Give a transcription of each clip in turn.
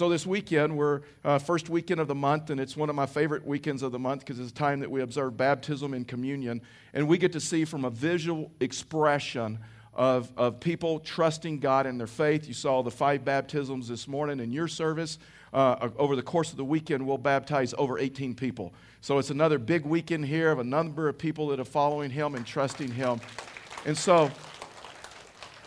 So this weekend, we're uh, first weekend of the month, and it's one of my favorite weekends of the month because it's a time that we observe baptism and communion, and we get to see from a visual expression of, of people trusting God in their faith. You saw the five baptisms this morning in your service. Uh, over the course of the weekend, we'll baptize over 18 people. So it's another big weekend here of a number of people that are following Him and trusting Him. And so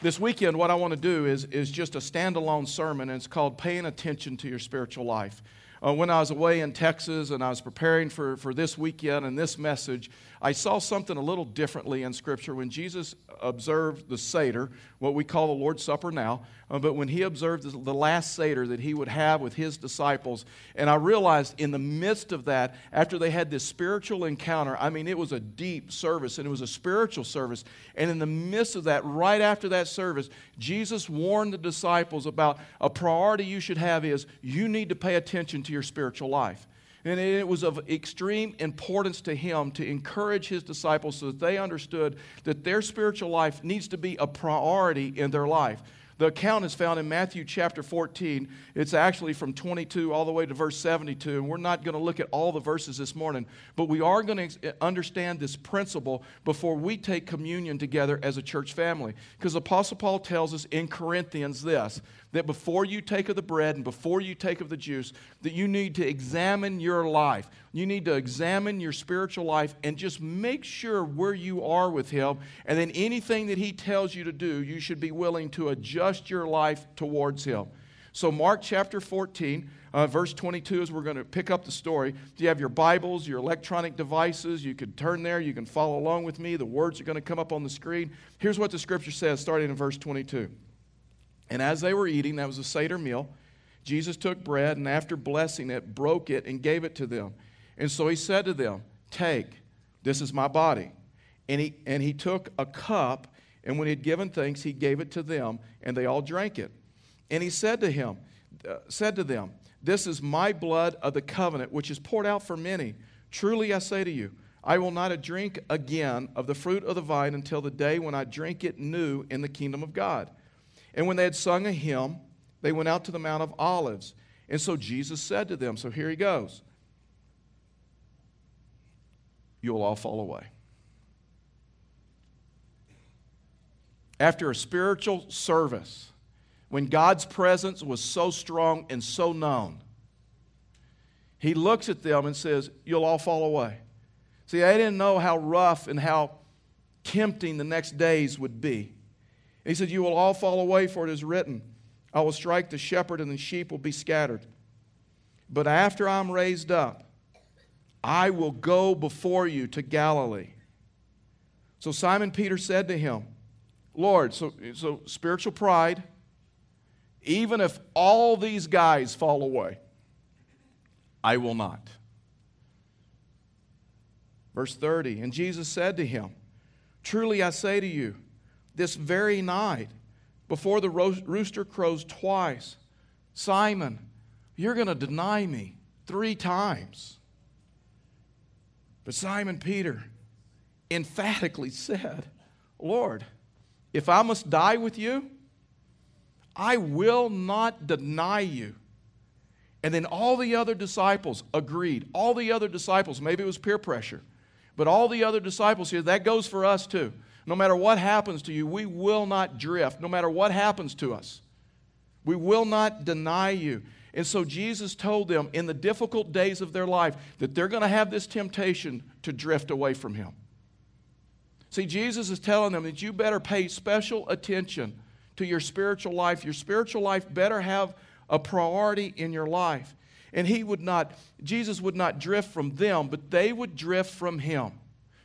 this weekend, what I want to do is, is just a standalone sermon, and it's called Paying Attention to Your Spiritual Life. Uh, when I was away in Texas and I was preparing for, for this weekend and this message, I saw something a little differently in Scripture. When Jesus observed the Seder, what we call the Lord's Supper now, uh, but when he observed the, last Seder that he would have with his disciples, and I realized in the midst of that, after they had this spiritual encounter, I mean, it was a deep service and it was a spiritual service. And in the midst of that, right after that service, Jesus warned the disciples about a priority you should have is you need to pay attention to your spiritual life. And it was of extreme importance to him to encourage his disciples so that they understood that their spiritual life needs to be a priority in their life. The account is found in Matthew chapter 14. It's actually from 22 all the way to verse 72. And we're not going to look at all the verses this morning, but we are going to eh, understand this principle before we take communion together as a church family. Because Apostle Paul tells us in Corinthians this that before you take of the bread and before you take of the juice, that you need to examine your life. You need to examine your spiritual life and just make sure where you are with Him. And then anything that He tells you to do, you should be willing to adjust your life towards Him. So, Mark chapter 14, uh, verse 22, as we're going to pick up the story. If you have your Bibles, your electronic devices, you can turn there. You can follow along with me. The words are going to come up on the screen. Here's what the scripture says, starting in verse 22. And as they were eating, that was a Seder meal, Jesus took bread and after blessing it, broke it and gave it to them. And so he said to them, Take, this is my body. And he, and he took a cup, and when he had given thanks, he gave it to them, and they all drank it. And he said to him, uh, said to them, This is my blood of the covenant, which is poured out for many. Truly I say to you, I will not drink again of the fruit of the vine until the day when I drink it new in the kingdom of God. And when they had sung a hymn, they went out to the Mount of Olives. And so Jesus said to them, So here he goes, you'll all fall away. After a spiritual service, when God's presence was so strong and so known, he looks at them and says, You'll all fall away. See, I didn't know how rough and how tempting the next days would be. He said, You will all fall away, for it is written, I will strike the shepherd, and the sheep will be scattered. But after I'm raised up, I will go before you to Galilee. So Simon Peter said to him, Lord, so, so spiritual pride, even if all these guys fall away, I will not. Verse 30, and Jesus said to him, Truly I say to you, this very night, before the rooster crows twice, Simon, you're going to deny me three times. But Simon Peter emphatically said, Lord, if I must die with you, I will not deny you. And then all the other disciples agreed. All the other disciples, maybe it was peer pressure, but all the other disciples here, that goes for us too. No matter what happens to you, we will not drift, no matter what happens to us. We will not deny you. And so Jesus told them in the difficult days of their life that they're going to have this temptation to drift away from Him. See, Jesus is telling them that you better pay special attention to your spiritual life. Your spiritual life better have a priority in your life. And He would not, Jesus would not drift from them, but they would drift from Him.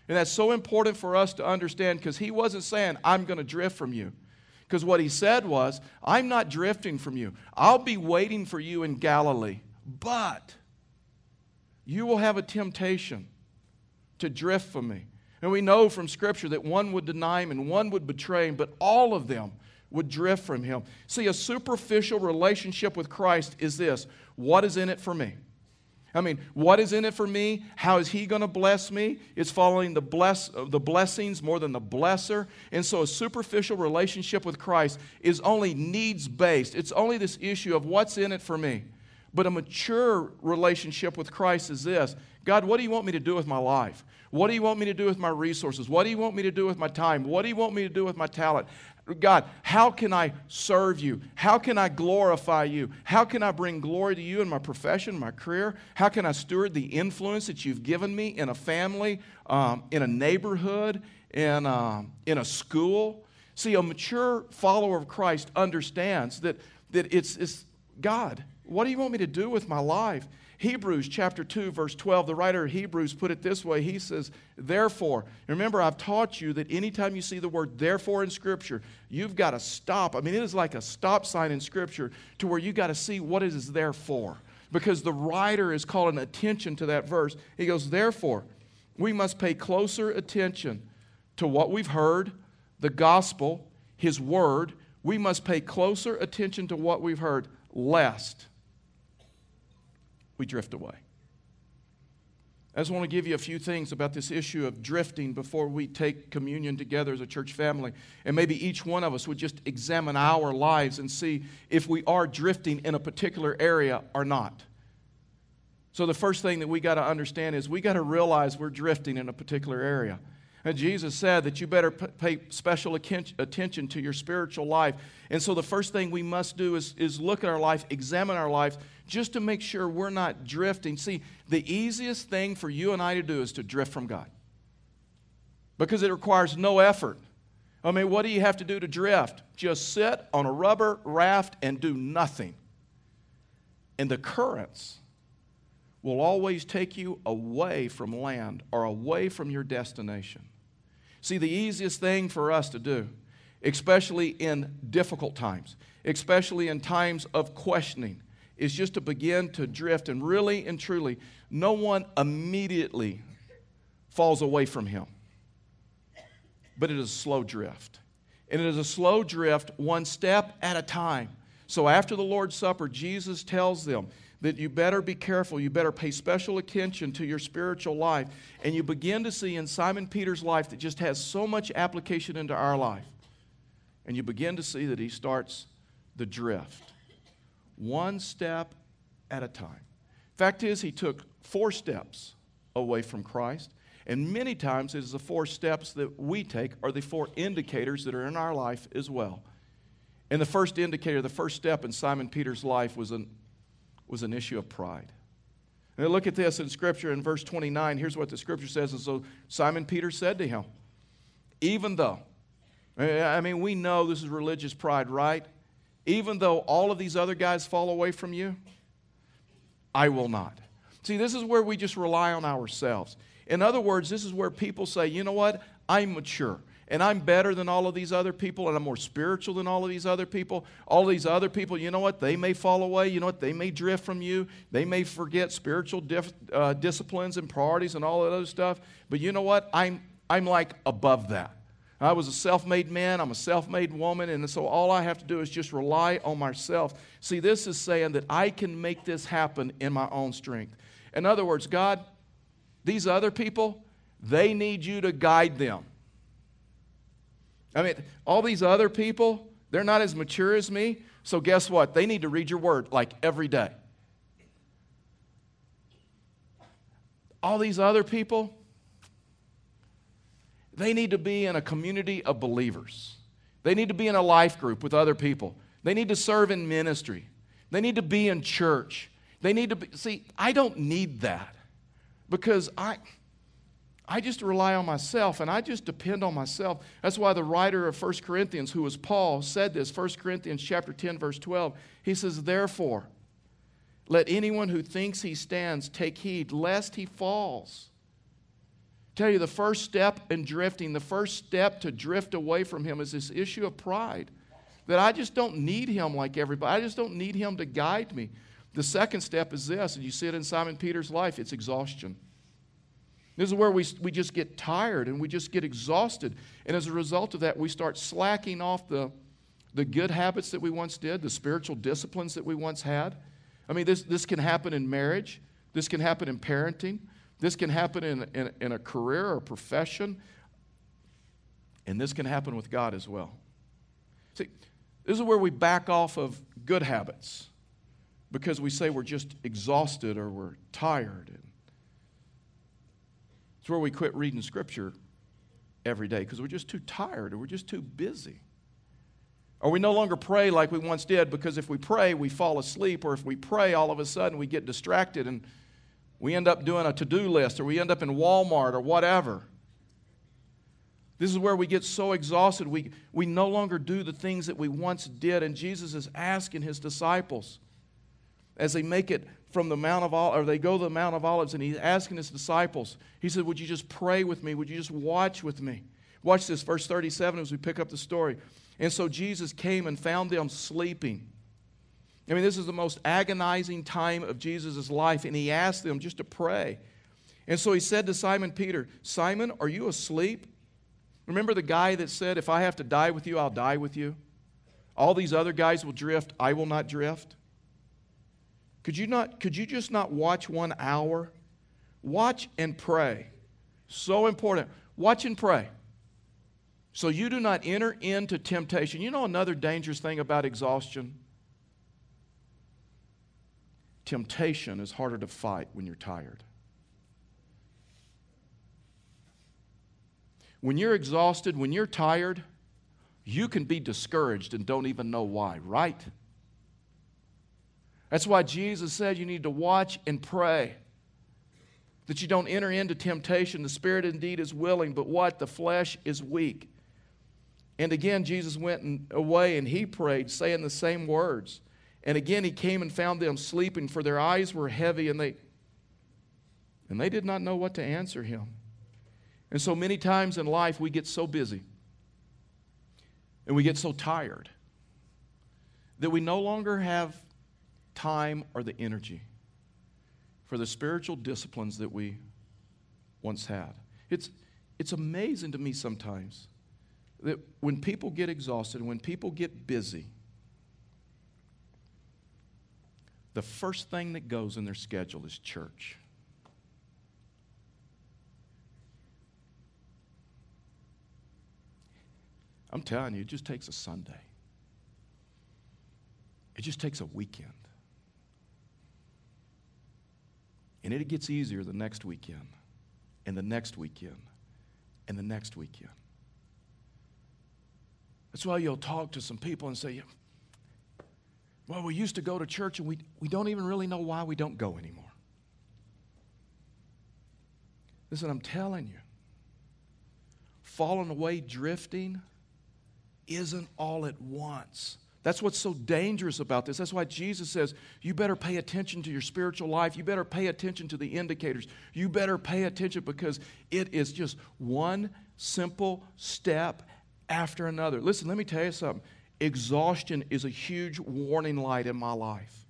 And that's so important for us to understand because he wasn't saying, I'm going to drift from you. Because what he said was, I'm not drifting from you. I'll be waiting for you in Galilee. But you will have a temptation to drift from me. And we know from Scripture that one would deny him and one would betray him, but all of them would drift from him. See, a superficial relationship with Christ is this what is in it for me? I mean, what is in it for me? How is He going to bless me? It's following the, bless, the blessings more than the blesser. And so a superficial relationship with Christ is only needs based. It's only this issue of what's in it for me. But a mature relationship with Christ is this God, what do you want me to do with my life? What do you want me to do with my resources? What do you want me to do with my time? What do you want me to do with my talent? God, how can I serve you? How can I glorify you? How can I bring glory to you in my profession, my career? How can I steward the influence that you've given me in a family, um, in a neighborhood, in, uh, in a school? See, a mature follower of Christ understands that, that it's, it's God. What do you want me to do with my life? Hebrews chapter 2, verse 12, the writer of Hebrews put it this way. He says, Therefore, remember, I've taught you that anytime you see the word therefore in Scripture, you've got to stop. I mean, it is like a stop sign in Scripture to where you've got to see what it is there for. Because the writer is calling attention to that verse. He goes, Therefore, we must pay closer attention to what we've heard, the gospel, his word. We must pay closer attention to what we've heard, lest we drift away. I just want to give you a few things about this issue of drifting before we take communion together as a church family. And maybe each one of us would just examine our lives and see if we are drifting in a particular area or not. So, the first thing that we got to understand is we got to realize we're drifting in a particular area. And Jesus said that you better pay special attention to your spiritual life. And so the first thing we must do is, is look at our life, examine our life, just to make sure we're not drifting. See, the easiest thing for you and I to do is to drift from God because it requires no effort. I mean, what do you have to do to drift? Just sit on a rubber raft and do nothing. And the currents will always take you away from land or away from your destination. See, the easiest thing for us to do, especially in difficult times, especially in times of questioning, is just to begin to drift. And really and truly, no one immediately falls away from Him, but it is a slow drift. And it is a slow drift, one step at a time. So after the Lord's Supper, Jesus tells them, that you better be careful. You better pay special attention to your spiritual life. And you begin to see in Simon Peter's life that just has so much application into our life. And you begin to see that he starts the drift, one step at a time. Fact is, he took four steps away from Christ. And many times it is the four steps that we take are the four indicators that are in our life as well. And the first indicator, the first step in Simon Peter's life was an was an issue of pride. Now look at this in Scripture in verse 29. Here's what the Scripture says. And so Simon Peter said to him, Even though, I mean, we know this is religious pride, right? Even though all of these other guys fall away from you, I will not. See, this is where we just rely on ourselves. In other words, this is where people say, you know what? I'm mature and I'm better than all of these other people, and I'm more spiritual than all of these other people. All these other people, you know what? They may fall away. You know what? They may drift from you. They may forget spiritual dif- uh, disciplines and priorities and all that other stuff. But you know what? I'm, I'm like above that. I was a self made man, I'm a self made woman, and so all I have to do is just rely on myself. See, this is saying that I can make this happen in my own strength. In other words, God, these other people, they need you to guide them. I mean, all these other people, they're not as mature as me. So, guess what? They need to read your word like every day. All these other people, they need to be in a community of believers. They need to be in a life group with other people. They need to serve in ministry. They need to be in church. They need to be, see, I don't need that because I. I just rely on myself and I just depend on myself. That's why the writer of 1 Corinthians, who was Paul, said this, 1 Corinthians chapter 10, verse 12. He says, Therefore, let anyone who thinks he stands take heed lest he falls. tell you the first step in drifting, the first step to drift away from him is this issue of pride. That I just don't need him like everybody. I just don't need him to guide me. The second step is this, and you see it in Simon Peter's life it's exhaustion. This is where we, we just get tired and we just get exhausted. And as a result of that, we start slacking off the, the good habits that we once did, the spiritual disciplines that we once had. I mean, this, this can happen in marriage, this can happen in parenting, this can happen in, in, in a career or profession, and this can happen with God as well. See, this is where we back off of good habits because we say we're just exhausted or we're tired. It's where we quit reading Scripture every day because we're just too tired or we're just too busy. Or we no longer pray like we once did because if we pray, we fall asleep, or if we pray, all of a sudden we get distracted and we end up doing a to do list, or we end up in Walmart or whatever. This is where we get so exhausted, we, we no longer do the things that we once did. And Jesus is asking his disciples as they make it from the Mount of Olives, or they go to the Mount of Olives, and he's asking his disciples, he said, Would you just pray with me? Would you just watch with me? Watch this, verse 37 as we pick up the story. And so Jesus came and found them sleeping. I mean, this is the most agonizing time of Jesus' life, and he asked them just to pray. And so he said to Simon Peter, Simon, are you asleep? Remember the guy that said, If I have to die with you, I'll die with you? All these other guys will drift, I will not drift. Could you, not, could you just not watch one hour? Watch and pray. So important. Watch and pray. So you do not enter into temptation. You know another dangerous thing about exhaustion? Temptation is harder to fight when you're tired. When you're exhausted, when you're tired, you can be discouraged and don't even know why, right? That's why Jesus said you need to watch and pray. That you don't enter into temptation. The spirit indeed is willing, but what? The flesh is weak. And again, Jesus went away and he prayed, saying the same words. And again, he came and found them sleeping, for their eyes were heavy, and they, and they did not know what to answer him. And so many times in life, we get so busy and we get so tired that we no longer have time or the energy for the spiritual disciplines that we once had. It's, it's amazing to me sometimes that when people get exhausted, when people get busy, the first thing that goes in their schedule is church. I'm telling you, it just takes a Sunday. It just takes a weekend. And it gets easier the next weekend, and the next weekend, and the next weekend. That's why you'll talk to some people and say, Well, we used to go to church and we, we don't even really know why we don't go anymore. Listen, I'm telling you, falling away, drifting, isn't all at once. That's what's so dangerous about this. That's why Jesus says, you better pay attention to your spiritual life. You better pay attention to the indicators. You better pay attention because it is just one simple step after another. Listen, let me tell you something. Exhaustion is a huge warning light in my life.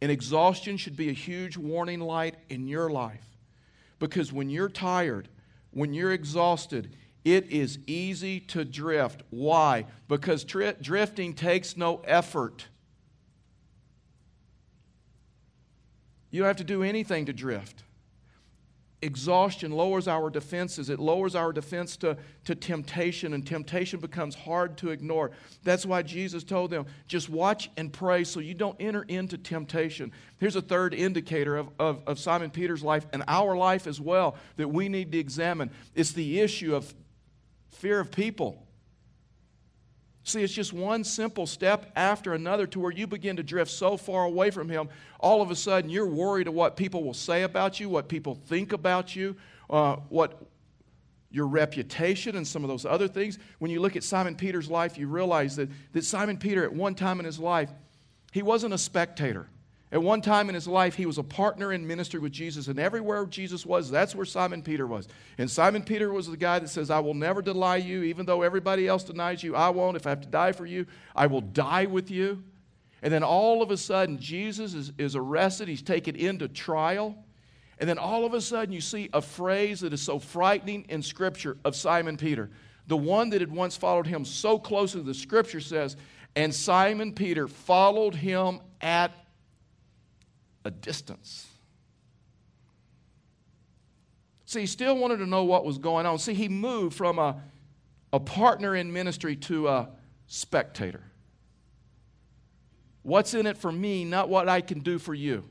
And exhaustion should be a huge warning light in your life. Because when you're tired, when you're exhausted, it is easy to drift. Why? Because tri- drifting takes no effort. You don't have to do anything to drift. Exhaustion lowers our defenses. It lowers our defense to, to temptation, and temptation becomes hard to ignore. That's why Jesus told them just watch and pray so you don't enter into temptation. Here's a third indicator of, of, of Simon Peter's life and our life as well that we need to examine. It's the issue of fear of people. See, it's just one simple step after another to where you begin to drift so far away from Him. All of a sudden, you're worried of what people will say about you, what people think about you, uh, what your reputation, and some of those other things. When you look at Simon Peter's life, you realize that, that Simon Peter, at one time in his life, he wasn't a spectator. At one time in his life, he was a partner in ministry with Jesus, and everywhere Jesus was, that's where Simon Peter was. And Simon Peter was the guy that says, I will never deny you, even though everybody else denies you, I won't. If I have to die for you, I will die with you. And then all of a sudden, Jesus is, is arrested, he's taken into trial. And then all of a sudden, you see a phrase that is so frightening in Scripture of Simon Peter. The one that had once followed him so closely, the Scripture says, and Simon Peter followed him at a distance. See, he still wanted to know what was going on. See, he moved from a, a partner in ministry to a spectator. What's in it for me, not what I can do for you.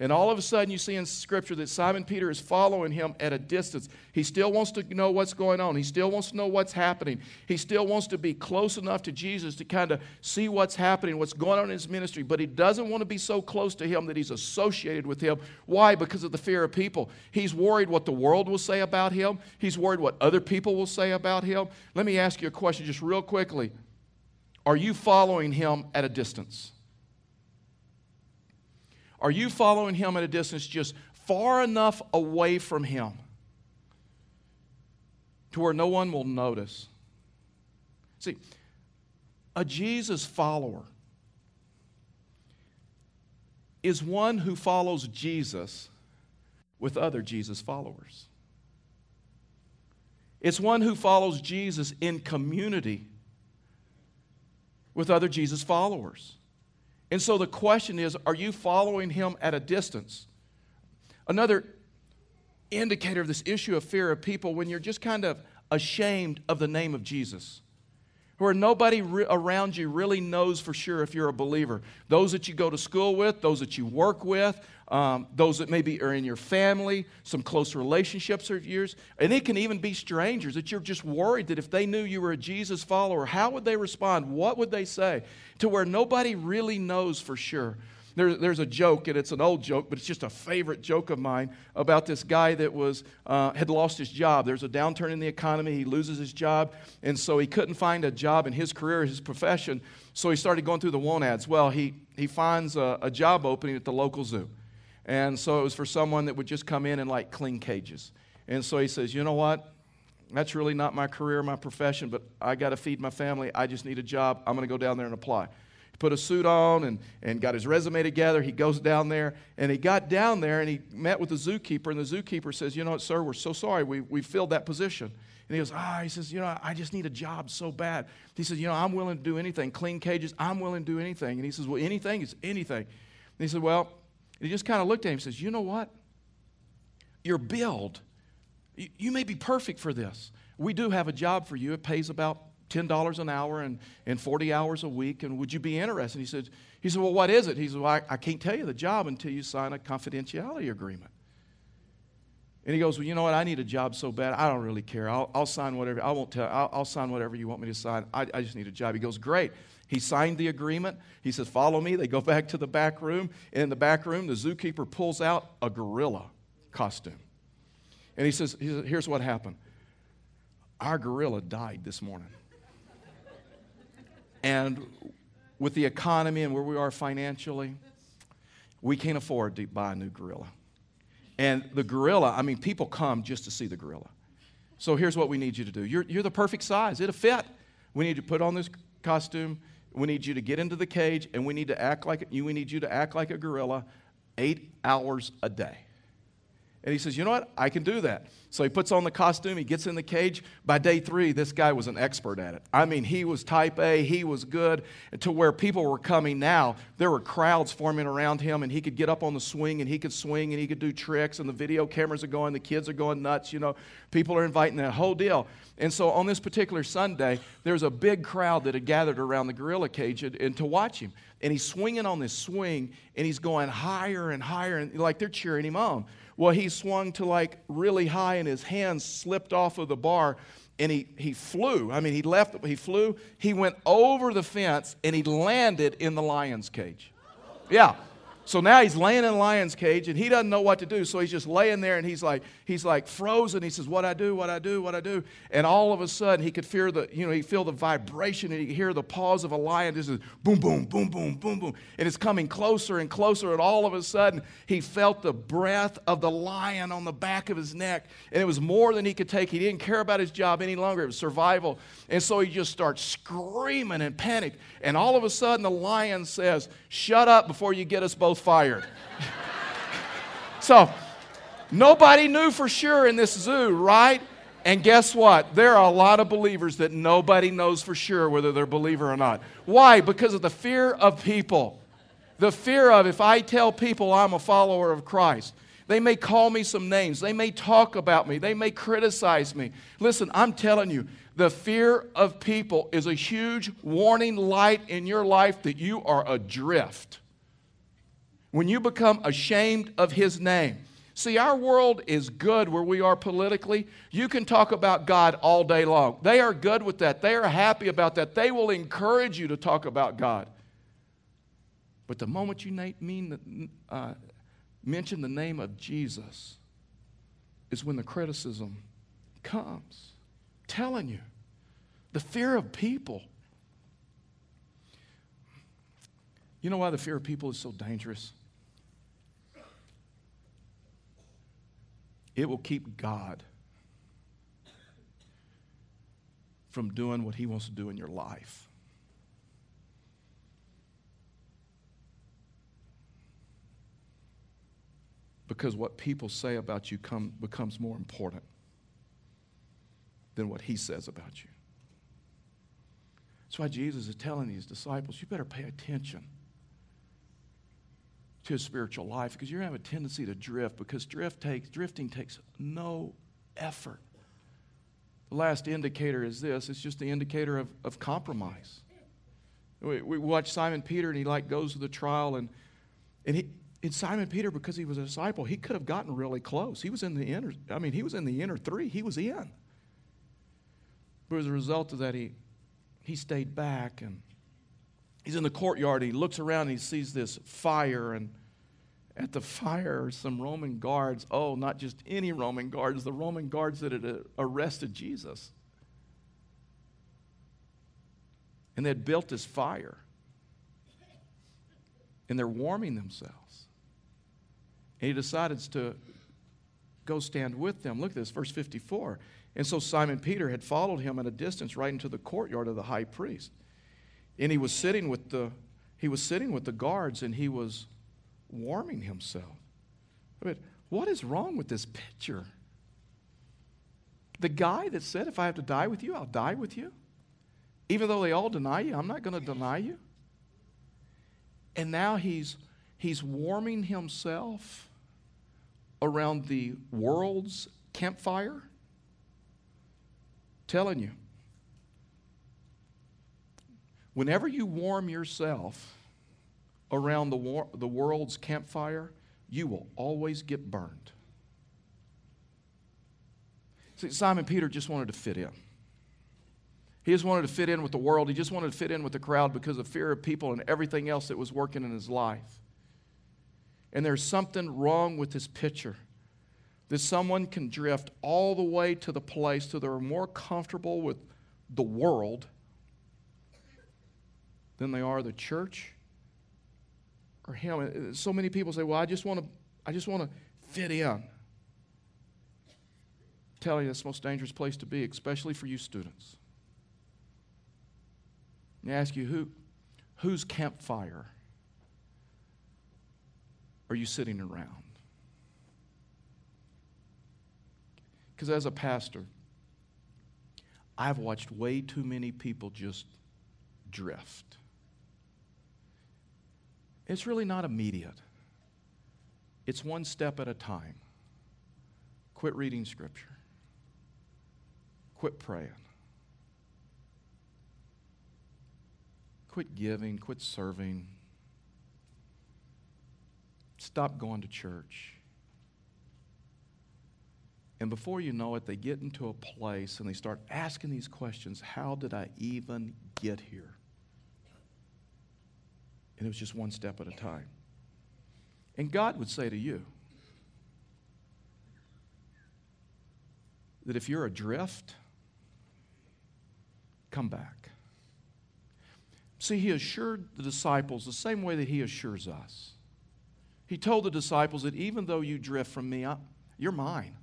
And all of a sudden, you see in Scripture that Simon Peter is following him at a distance. He still wants to know what's going on. He still wants to know what's happening. He still wants to be close enough to Jesus to kind of see what's happening, what's going on in his ministry. But he doesn't want to be so close to him that he's associated with him. Why? Because of the fear of people. He's worried what the world will say about him, he's worried what other people will say about him. Let me ask you a question just real quickly Are you following him at a distance? Are you following him at a distance just far enough away from him to where no one will notice? See, a Jesus follower is one who follows Jesus with other Jesus followers. It's one who follows Jesus in community with other Jesus followers. And so the question is are you following him at a distance? Another indicator of this issue of fear of people when you're just kind of ashamed of the name of Jesus where nobody re- around you really knows for sure if you're a believer. Those that you go to school with, those that you work with, um, those that maybe are in your family, some close relationships of yours, and it can even be strangers that you're just worried that if they knew you were a Jesus follower, how would they respond? What would they say? To where nobody really knows for sure. There, there's a joke, and it's an old joke, but it's just a favorite joke of mine about this guy that was, uh, had lost his job. There's a downturn in the economy. He loses his job, and so he couldn't find a job in his career, his profession. So he started going through the want ads. Well, he, he finds a, a job opening at the local zoo. And so it was for someone that would just come in and like clean cages. And so he says, You know what? That's really not my career, my profession, but I got to feed my family. I just need a job. I'm going to go down there and apply put a suit on and, and got his resume together. He goes down there, and he got down there and he met with the zookeeper, and the zookeeper says, You know what, sir, we're so sorry. We, we filled that position. And he goes, Ah, he says, You know, I just need a job so bad. He says, You know, I'm willing to do anything. Clean cages, I'm willing to do anything. And he says, Well, anything is anything. And he said, Well, he just kind of looked at him and says, You know what? Your build, you, you may be perfect for this. We do have a job for you. It pays about $10 an hour and, and 40 hours a week, and would you be interested? He said, he said Well, what is it? He said, Well, I, I can't tell you the job until you sign a confidentiality agreement. And he goes, Well, you know what? I need a job so bad, I don't really care. I'll, I'll sign whatever. I won't tell. I'll, I'll, sign whatever you want me to sign. I, I just need a job. He goes, Great. He signed the agreement. He says, Follow me. They go back to the back room. And in the back room, the zookeeper pulls out a gorilla costume. And he says, he says Here's what happened our gorilla died this morning. And with the economy and where we are financially, we can't afford to buy a new gorilla. And the gorilla, I mean, people come just to see the gorilla. So here's what we need you to do you're, you're the perfect size, it'll fit. We need you to put on this costume. We need you to get into the cage, and we need to act like you. We need you to act like a gorilla, eight hours a day. And he says, You know what? I can do that. So he puts on the costume, he gets in the cage. By day three, this guy was an expert at it. I mean, he was type A, he was good to where people were coming now. There were crowds forming around him, and he could get up on the swing and he could swing and he could do tricks, and the video cameras are going, the kids are going nuts. You know, people are inviting that whole deal. And so on this particular Sunday, there was a big crowd that had gathered around the gorilla cage and, and to watch him. And he's swinging on this swing, and he's going higher and higher, and like they're cheering him on. Well, he swung to like really high and his hands slipped off of the bar and he, he flew. I mean, he left, he flew, he went over the fence and he landed in the lion's cage. Yeah. So now he's laying in a lion's cage and he doesn't know what to do. So he's just laying there and he's like, he's like frozen. He says, What I do, what I do, what I do. And all of a sudden he could feel the, you know, he feel the vibration and he hear the paws of a lion. This is boom, boom, boom, boom, boom, boom. And it's coming closer and closer. And all of a sudden he felt the breath of the lion on the back of his neck. And it was more than he could take. He didn't care about his job any longer. It was survival. And so he just starts screaming and panic. And all of a sudden the lion says, Shut up before you get us both fired. so, nobody knew for sure in this zoo, right? And guess what? There are a lot of believers that nobody knows for sure whether they're a believer or not. Why? Because of the fear of people. The fear of if I tell people I'm a follower of Christ, they may call me some names. They may talk about me. They may criticize me. Listen, I'm telling you, The fear of people is a huge warning light in your life that you are adrift. When you become ashamed of His name. See, our world is good where we are politically. You can talk about God all day long. They are good with that. They are happy about that. They will encourage you to talk about God. But the moment you mean, uh, mention the name of Jesus is when the criticism comes telling you. The fear of people. You know why the fear of people is so dangerous? It will keep God from doing what He wants to do in your life. Because what people say about you come, becomes more important than what he says about you. That's why Jesus is telling these disciples, you better pay attention to a spiritual life because you're going to have a tendency to drift because drift takes, drifting takes no effort. The last indicator is this it's just the indicator of, of compromise. We, we watch Simon Peter and he like goes to the trial and, and he, in Simon Peter, because he was a disciple, he could have gotten really close. He was in the inner, I mean, he was in the inner three. He was in. But as a result of that, he, he stayed back and he's in the courtyard. He looks around and he sees this fire, and at the fire some Roman guards. Oh, not just any Roman guards, the Roman guards that had uh, arrested Jesus. And they had built this fire, and they're warming themselves. And he decides to go stand with them. Look at this, verse 54. And so Simon Peter had followed him at a distance right into the courtyard of the high priest. And he was sitting with the he was sitting with the guards and he was warming himself. But what is wrong with this picture? The guy that said, If I have to die with you, I'll die with you. Even though they all deny you, I'm not going to deny you. And now he's, he's warming himself around the world's campfire telling you. Whenever you warm yourself around the, war, the world's campfire, you will always get burned. See, Simon Peter just wanted to fit in. He just wanted to fit in with the world. He just wanted to fit in with the crowd because of fear of people and everything else that was working in his life. And there's something wrong with this picture that someone can drift all the way to the place to they're more comfortable with the world than they are the church or him. Uh, so many people say, "Well, I just want to I just want to fit in." I'm telling you, that's the most dangerous place to be, especially for you students. Me ask you, who, whose campfire are you sitting around? Because as a pastor, I've watched way too many people just drift. It's really not immediate, it's one step at a time. Quit reading Scripture, quit praying, quit giving, quit serving, stop going to church. And before you know it, they get into a place and they start asking these questions How did I even get here? And it was just one step at a time. And God would say to you that if you're adrift, come back. See, he assured the disciples the same way that he assures us. He told the disciples that even though you drift from me, you're mine.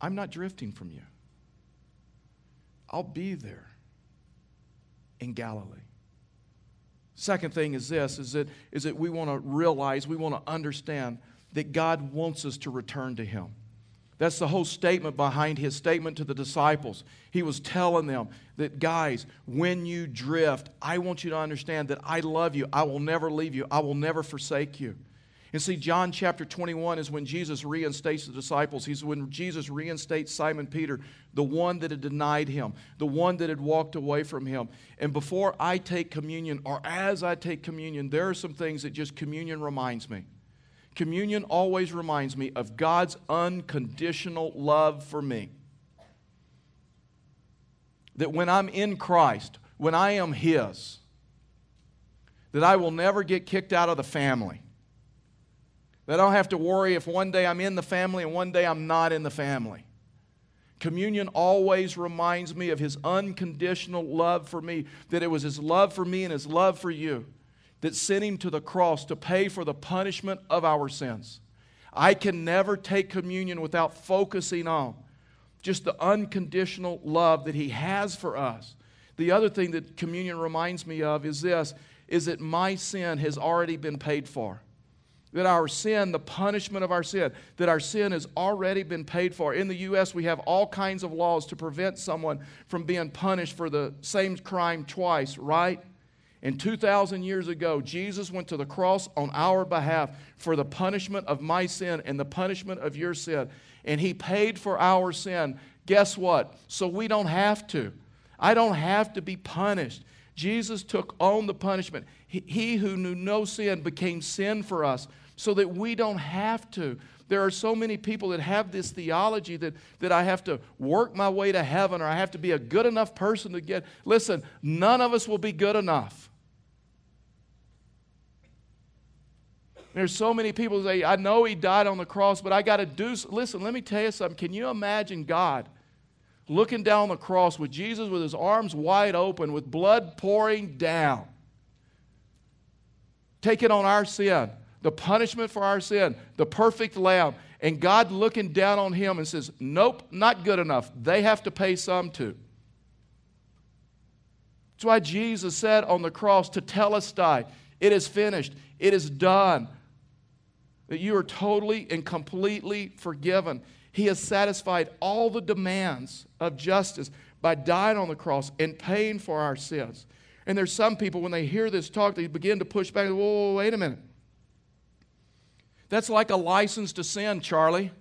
I'm not drifting from you. I'll be there in Galilee. Second thing is this is that, is that we want to realize, we want to understand that God wants us to return to Him. That's the whole statement behind his statement to the disciples. He was telling them that, guys, when you drift, I want you to understand that I love you. I will never leave you. I will never forsake you. And see, John chapter 21 is when Jesus reinstates the disciples. He's when Jesus reinstates Simon Peter, the one that had denied him, the one that had walked away from him. And before I take communion, or as I take communion, there are some things that just communion reminds me. Communion always reminds me of God's unconditional love for me. That when I'm in Christ, when I am His, that I will never get kicked out of the family that I don't have to worry if one day I'm in the family and one day I'm not in the family. Communion always reminds me of his unconditional love for me, that it was his love for me and his love for you that sent him to the cross to pay for the punishment of our sins. I can never take communion without focusing on just the unconditional love that he has for us. The other thing that communion reminds me of is this is that my sin has already been paid for that our sin, the punishment of our sin, that our sin has already been paid for. In the U.S., we have all kinds of laws to prevent someone from being punished for the same crime twice, right? And 2,000 years ago, Jesus went to the cross on our behalf for the punishment of my sin and the punishment of your sin. And He paid for our sin. Guess what? So we don't have to. I don't have to be punished. Jesus took on the punishment. He who knew no sin became sin for us so that we don't have to. There are so many people that have this theology that, that I have to work my way to heaven or I have to be a good enough person to get. Listen, none of us will be good enough. There's so many people say, I know he died on the cross, but I got to do. Listen, let me tell you something. Can you imagine God looking down the cross with Jesus with his arms wide open, with blood pouring down? Taking on our sin, the punishment for our sin, the perfect lamb, and God looking down on him and says, Nope, not good enough. They have to pay some too. That's why Jesus said on the cross Tetelestai, it is finished, it is done. That you are totally and completely forgiven. He has satisfied all the demands of justice by dying on the cross and paying for our sins. And there's some people, when they hear this talk, they begin to push back. Whoa, whoa, wait a minute. That's like a license to sin, Charlie.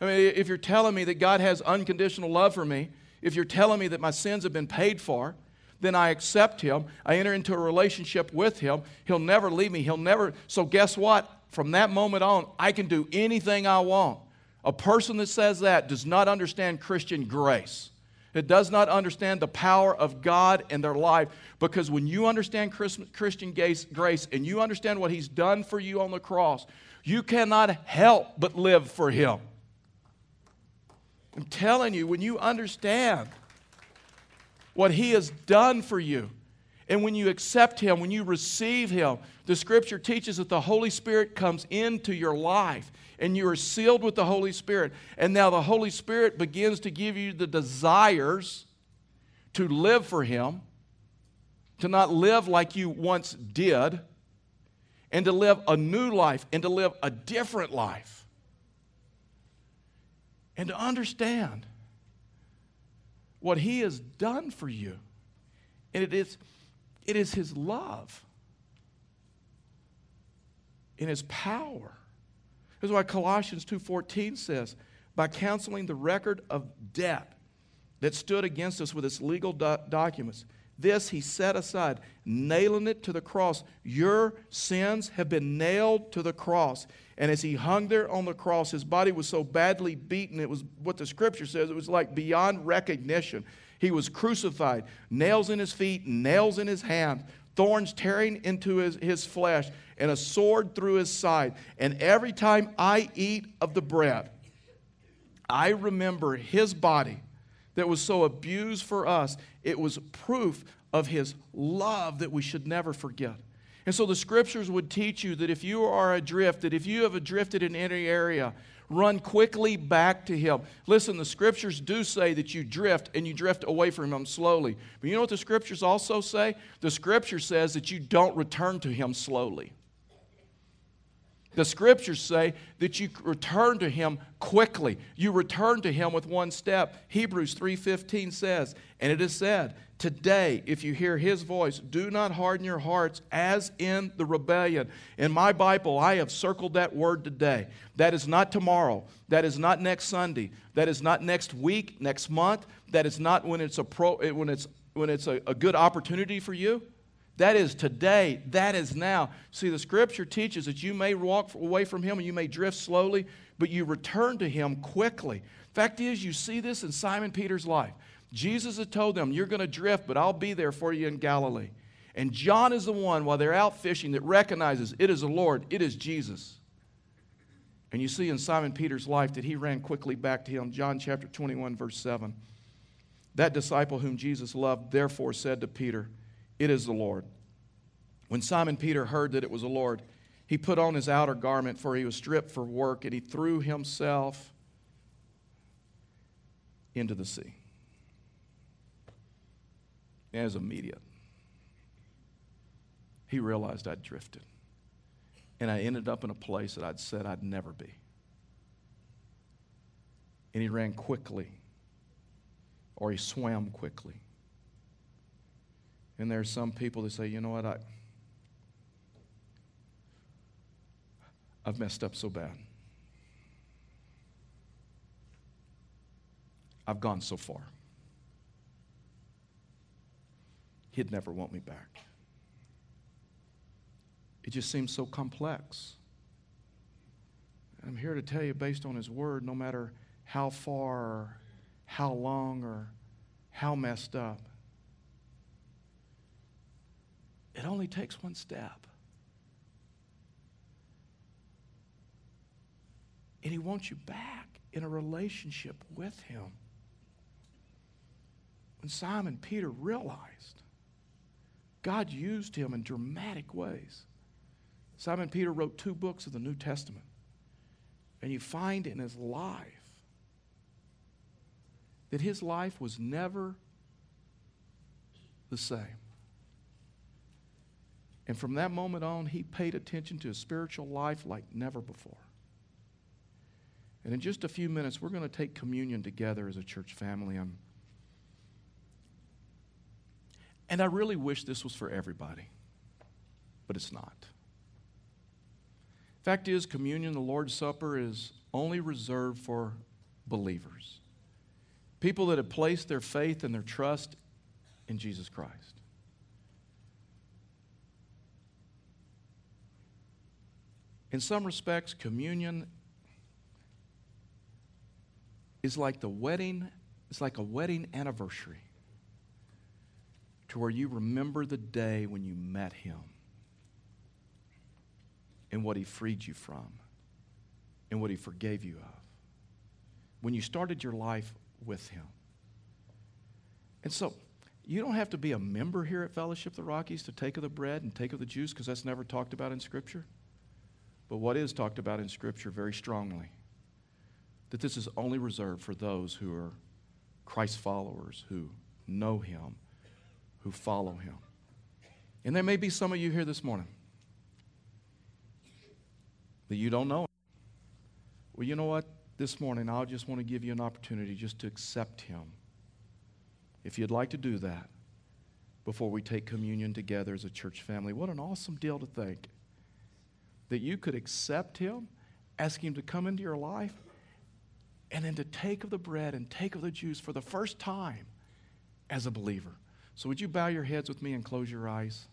I mean, if you're telling me that God has unconditional love for me, if you're telling me that my sins have been paid for, then I accept Him. I enter into a relationship with Him. He'll never leave me. He'll never. So, guess what? From that moment on, I can do anything I want. A person that says that does not understand Christian grace that does not understand the power of God in their life. Because when you understand Christian grace and you understand what He's done for you on the cross, you cannot help but live for Him. I'm telling you, when you understand what He has done for you, and when you accept Him, when you receive Him, the scripture teaches that the Holy Spirit comes into your life and you are sealed with the Holy Spirit. And now the Holy Spirit begins to give you the desires to live for Him, to not live like you once did, and to live a new life and to live a different life. And to understand what He has done for you. And it is, it is His love in His power this is why Colossians 2:14 says, by canceling the record of debt that stood against us with its legal do- documents. This he set aside, nailing it to the cross. Your sins have been nailed to the cross. And as he hung there on the cross, his body was so badly beaten, it was what the scripture says, it was like beyond recognition. He was crucified, nails in his feet, nails in his hands, thorns tearing into his, his flesh and a sword through his side. And every time I eat of the bread, I remember his body that was so abused for us. It was proof of his love that we should never forget. And so the scriptures would teach you that if you are adrift, that if you have adrifted in any area, run quickly back to him. Listen, the scriptures do say that you drift and you drift away from him slowly. But you know what the scriptures also say? The scripture says that you don't return to him slowly. The scriptures say that you return to him quickly. You return to him with one step. Hebrews 3:15 says, and it is said, "Today if you hear his voice, do not harden your hearts as in the rebellion." In my Bible, I have circled that word today. That is not tomorrow. That is not next Sunday. That is not next week, next month. That is not when it's a pro, when it's when it's a, a good opportunity for you. That is today. That is now. See, the scripture teaches that you may walk away from him and you may drift slowly, but you return to him quickly. Fact is, you see this in Simon Peter's life. Jesus had told them, You're going to drift, but I'll be there for you in Galilee. And John is the one, while they're out fishing, that recognizes it is the Lord, it is Jesus. And you see in Simon Peter's life that he ran quickly back to him. John chapter 21, verse 7. That disciple whom Jesus loved, therefore, said to Peter, it is the Lord. When Simon Peter heard that it was the Lord, he put on his outer garment, for he was stripped for work, and he threw himself into the sea. Was immediate. He realized I'd drifted. And I ended up in a place that I'd said I'd never be. And he ran quickly, or he swam quickly. And there are some people that say, you know what, I, I've messed up so bad. I've gone so far. He'd never want me back. It just seems so complex. I'm here to tell you, based on His Word, no matter how far, or how long, or how messed up, it only takes one step. And He wants you back in a relationship with Him. When Simon Peter realized God used him in dramatic ways, Simon Peter wrote two books of the New Testament. And you find in his life that his life was never the same. And from that moment on, he paid attention to his spiritual life like never before. And in just a few minutes, we're going to take communion together as a church family. I'm, and I really wish this was for everybody, but it's not. Fact is, communion, the Lord's Supper, is only reserved for believers, people that have placed their faith and their trust in Jesus Christ. In some respects, communion is like the wedding, it's like a wedding anniversary to where you remember the day when you met him and what he freed you from and what he forgave you of. When you started your life with him. And so, you don't have to be a member here at Fellowship of the Rockies to take of the bread and take of the juice because that's never talked about in Scripture. But what is talked about in Scripture very strongly that this is only reserved for those who are Christ followers, who know Him, who follow Him. And there may be some of you here this morning that you don't know. Well, you know what? This morning, I just want to give you an opportunity just to accept Him. If you'd like to do that before we take communion together as a church family, what an awesome deal to think that you could accept him, ask him to come into your life, and then to take of the bread and take of the juice for the first time as a believer. So, would you bow your heads with me and close your eyes?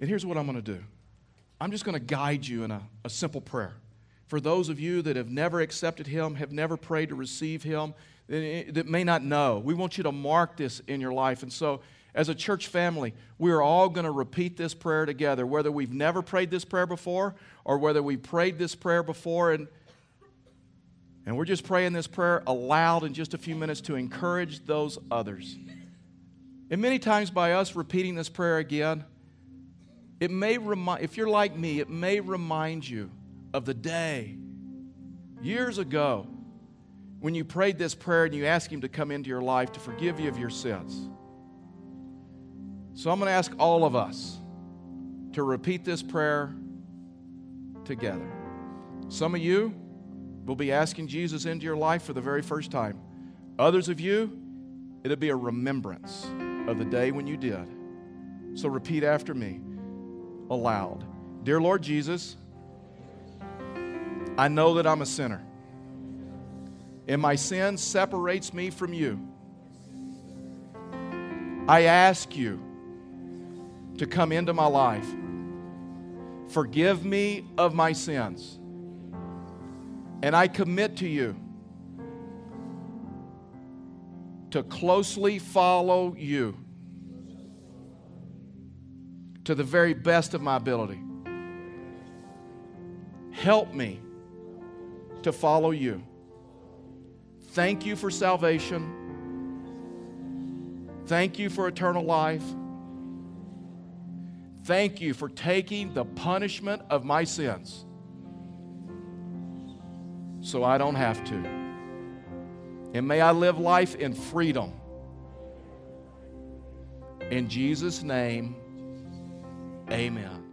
And here's what I'm going to do I'm just going to guide you in a, a simple prayer. For those of you that have never accepted Him, have never prayed to receive Him, that may not know, we want you to mark this in your life. And so, as a church family, we are all going to repeat this prayer together, whether we've never prayed this prayer before or whether we've prayed this prayer before. And, and we're just praying this prayer aloud in just a few minutes to encourage those others. And many times by us repeating this prayer again, it may remind, if you're like me, it may remind you of the day years ago when you prayed this prayer and you asked Him to come into your life to forgive you of your sins. So I'm going to ask all of us to repeat this prayer together. Some of you will be asking Jesus into your life for the very first time. Others of you, it'll be a remembrance of the day when you did. So repeat after me aloud Dear Lord Jesus, I know that I'm a sinner, and my sin separates me from you. I ask you to come into my life. Forgive me of my sins. And I commit to you to closely follow you to the very best of my ability. Help me to follow you. Thank you for salvation. Thank you for eternal life. Thank you for taking the punishment of my sins so I don't have to. And may I live life in freedom. In Jesus' name, amen.